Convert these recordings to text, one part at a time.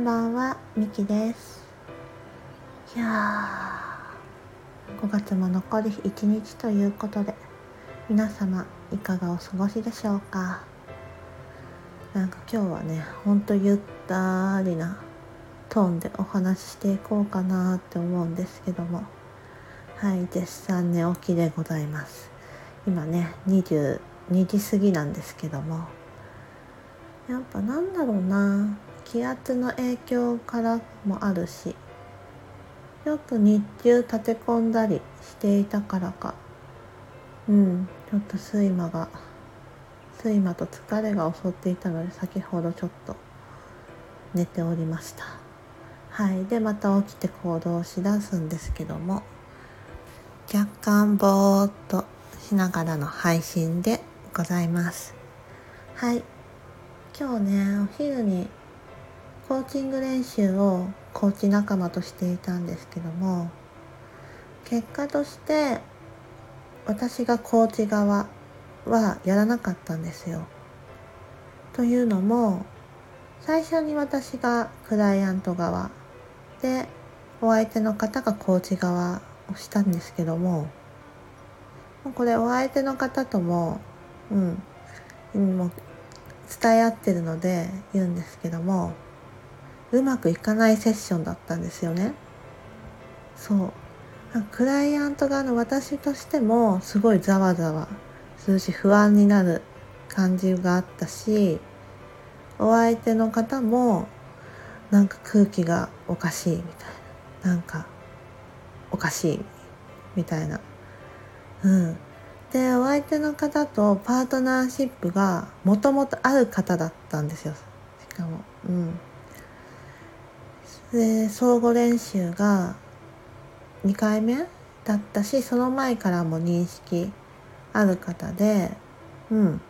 んばんは、みきです。いやー、5月も残り1日ということで、皆様いかがお過ごしでしょうか？なんか今日はね、ほんとゆったりなトーンでお話ししていこうかなって思うんですけども、はい、絶賛寝起きでございます。今ね、22時過ぎなんですけども、やっぱなんだろうな気圧の影響からもあるしよく日中立て込んだりしていたからか。うんちょっと睡魔が睡魔と疲れが襲っていたので先ほどちょっと寝ておりました。はいでまた起きて行動しだすんですけども若干ぼーっとしながらの配信でございます。はい今日ねお昼にコーチング練習をコーチ仲間としていたんですけども結果として私がコーチ側はやらなかったんですよ。というのも最初に私がクライアント側でお相手の方がコーチ側をしたんですけどもこれお相手の方ともうんも伝え合ってるので言うんですけどもうまくいかないセッションだったんですよね。そう。クライアント側の私としてもすごいざわざわするし不安になる感じがあったしお相手の方もなんか空気がおかしいみたいな。なんかおかしいみたいな。うん。でお相手の方とパートナーシップがもともとある方だったんですよ。しかも。うん。で相互練習が2回目だったしその前からも認識ある方でうん。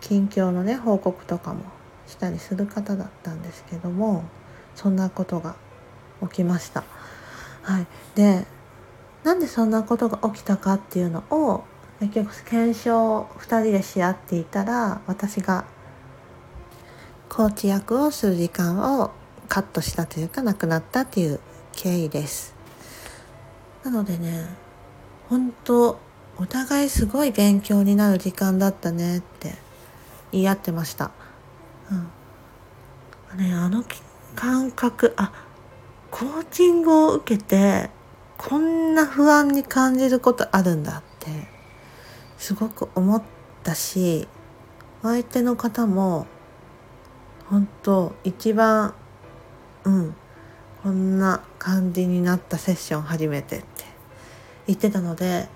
近況のね報告とかもしたりする方だったんですけどもそんなことが起きました。はい。でなんでそんなことが起きたかっていうのを結局検証を2人でし合っていたら私がコーチ役をする時間をカットしたというかなくなったっていう経緯です。なのでね本当お互いすごい勉強になる時間だったねって言い合ってました。うん。ねあの感覚あコーチングを受けてこんな不安に感じることあるんだってすごく思ったし相手の方も本当一番うん。こんな感じになったセッション初めてって。言ってたので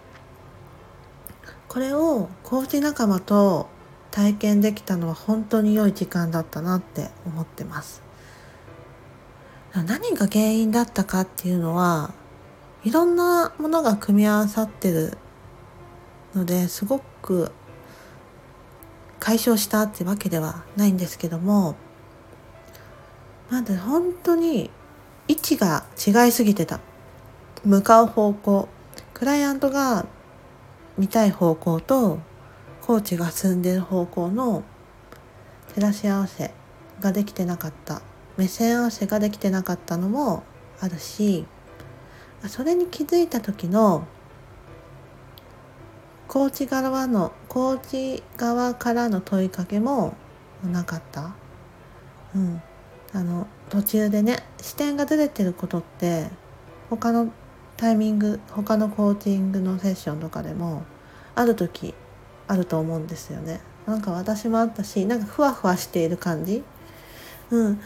これをコーチ仲間と体験できたのは本当に良い時間だったなって思ってます。何が原因だったかっていうのはいろんなものが組み合わさってるのですごく解消したってわけではないんですけどもまず本当に位置が違いすぎてた。向かう方向。クライアントが見たい方向とコーチが進んでる方向の照らし合わせができてなかった。目線合わせができてなかったのもあるしそれに気づいた時のコーチ側のコーチ側からの問いかけもなかった。うん、あの途中でね視点がずれてることって他のタイミング他のコーチングのセッションとかでもある時あると思うんですよね。なんか私もあったしなんかふわふわしている感じ。うん、で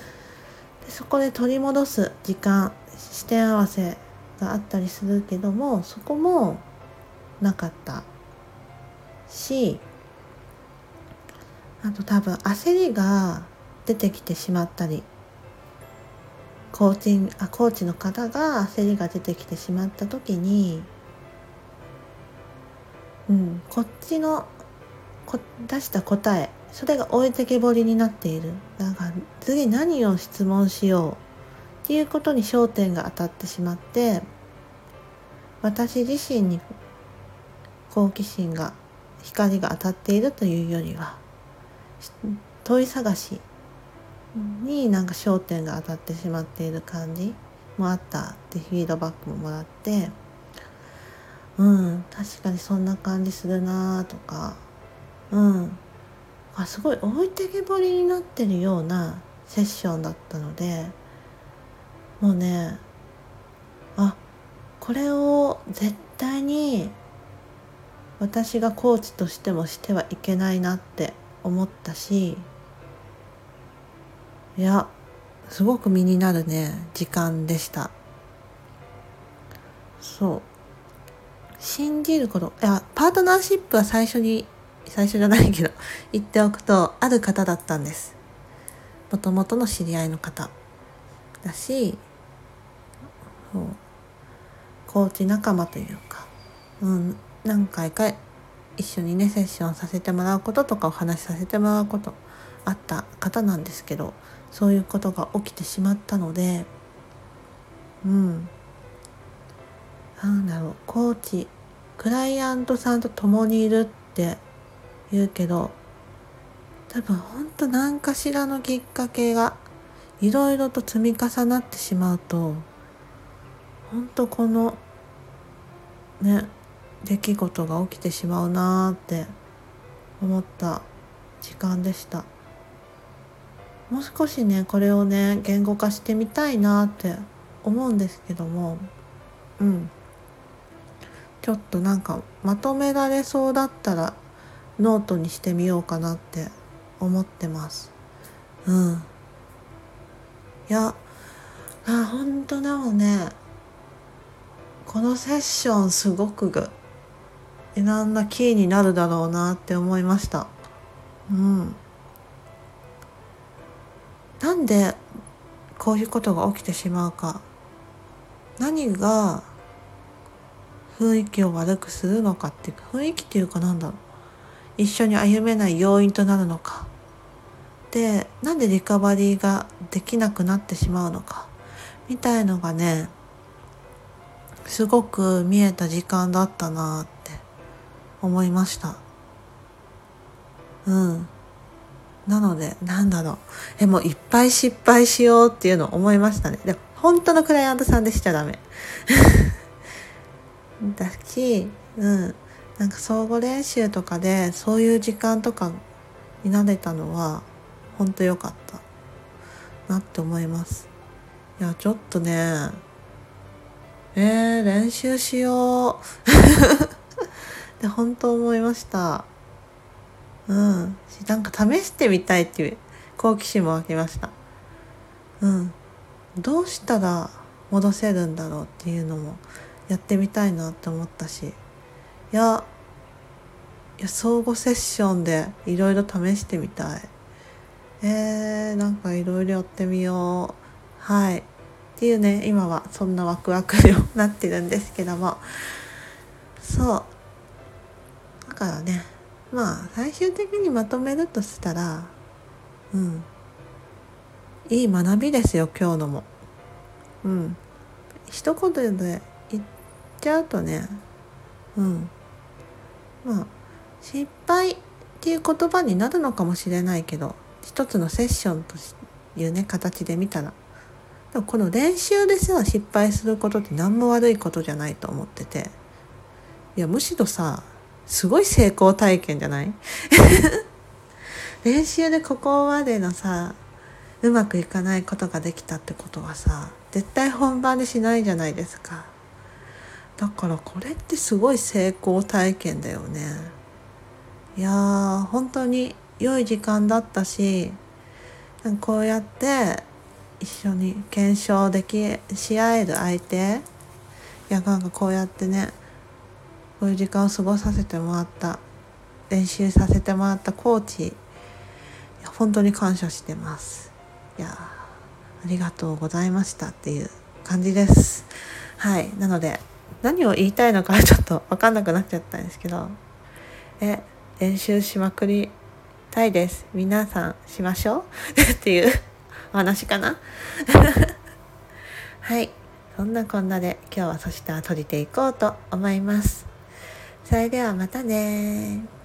そこで取り戻す時間視点合わせがあったりするけどもそこもなかったしあと多分焦りが出てきてしまったりコーチンあコーチの方が焦りが出てきてしまった時に、うん、こっちのこ出した答えそれが置いてけぼりになっている。だから次何を質問しようっていうことに焦点が当たってしまって私自身に好奇心が光が当たっているというよりは問い探しになんか焦点が当たってしまっている感じもあったってフィードバックももらってうん確かにそんな感じするなとかうん。あすごい置いてけぼりになってるようなセッションだったのでもうねあこれを絶対に私がコーチとしてもしてはいけないなって思ったしいやすごく身になるね時間でした。そう。信じることいやパートナーシップは最初に最初じゃないけど 言っておくとある方だったんです。もともとの知り合いの方。だしそう。コーチ仲間というか、うん、何回か一緒にねセッションさせてもらうこととかお話しさせてもらうこと。あった方なんですけどそういうことが起きてしまったのでうん。なんだろうコーチクライアントさんと共にいるって言うけど多分ほんと何かしらのきっかけがいろいろと積み重なってしまうと本当このね出来事が起きてしまうなーって思った時間でした。もう少しねこれをね言語化してみたいなって思うんですけども。うん。ちょっとなんかまとめられそうだったらノートにしてみようかなって思ってます。うん。いやあ本当でもねこのセッションすごくいろんなキーになるだろうなって思いました。うん。なんでこういうことが起きてしまうか。何が雰囲気を悪くするのかっていうか雰囲気っていうかなんだろう。一緒に歩めない要因となるのか。でなんでリカバリーができなくなってしまうのか。みたいのがねすごく見えた時間だったなって思いました。うん。なのでなんだろう。えもういっぱい失敗しようっていうのを思いましたね。でも本当のクライアントさんでしちゃダメ。だしうん。なんか相互練習とかでそういう時間とかになれたのは本当良かった。なって思います。いやちょっとねえー、練習しよう。で本当思いました。うん。なんか試してみたいっていう好奇心も湧きました。うん。どうしたら戻せるんだろうっていうのもやってみたいなって思ったし。いやいや相互セッションでいろいろ試してみたい。えー、なんかいろいろやってみよう。はい。っていうね今はそんなワクワクになってるんですけども。そう。だからねまあ最終的にまとめるとしたらうん。いい学びですよ今日のも。うん。一言で言っちゃうとねうん。まあ失敗っていう言葉になるのかもしれないけど一つのセッションというね形で見たら。でもこの練習でさ失敗することって何も悪いことじゃないと思ってて。いやむしろさすごい成功体験じゃない？練習でここまでのさうまくいかないことができたってことはさ絶対本番でしないじゃないですか。だからこれってすごい成功体験だよね。いやー本当に良い時間だったしこうやって一緒に検証できし合える相手いやなんかこうやってねこういう時間を過ごさせてもらった練習させてもらったコーチ本当に感謝してます。いやありがとうございましたっていう感じです。はい。なので何を言いたいのかちょっと分かんなくなっちゃったんですけどえ練習しまくりたいです。皆さんしましょう。っていうお話かな。はい。そんなこんなで今日はそしたら閉じていこうと思います。それではまたね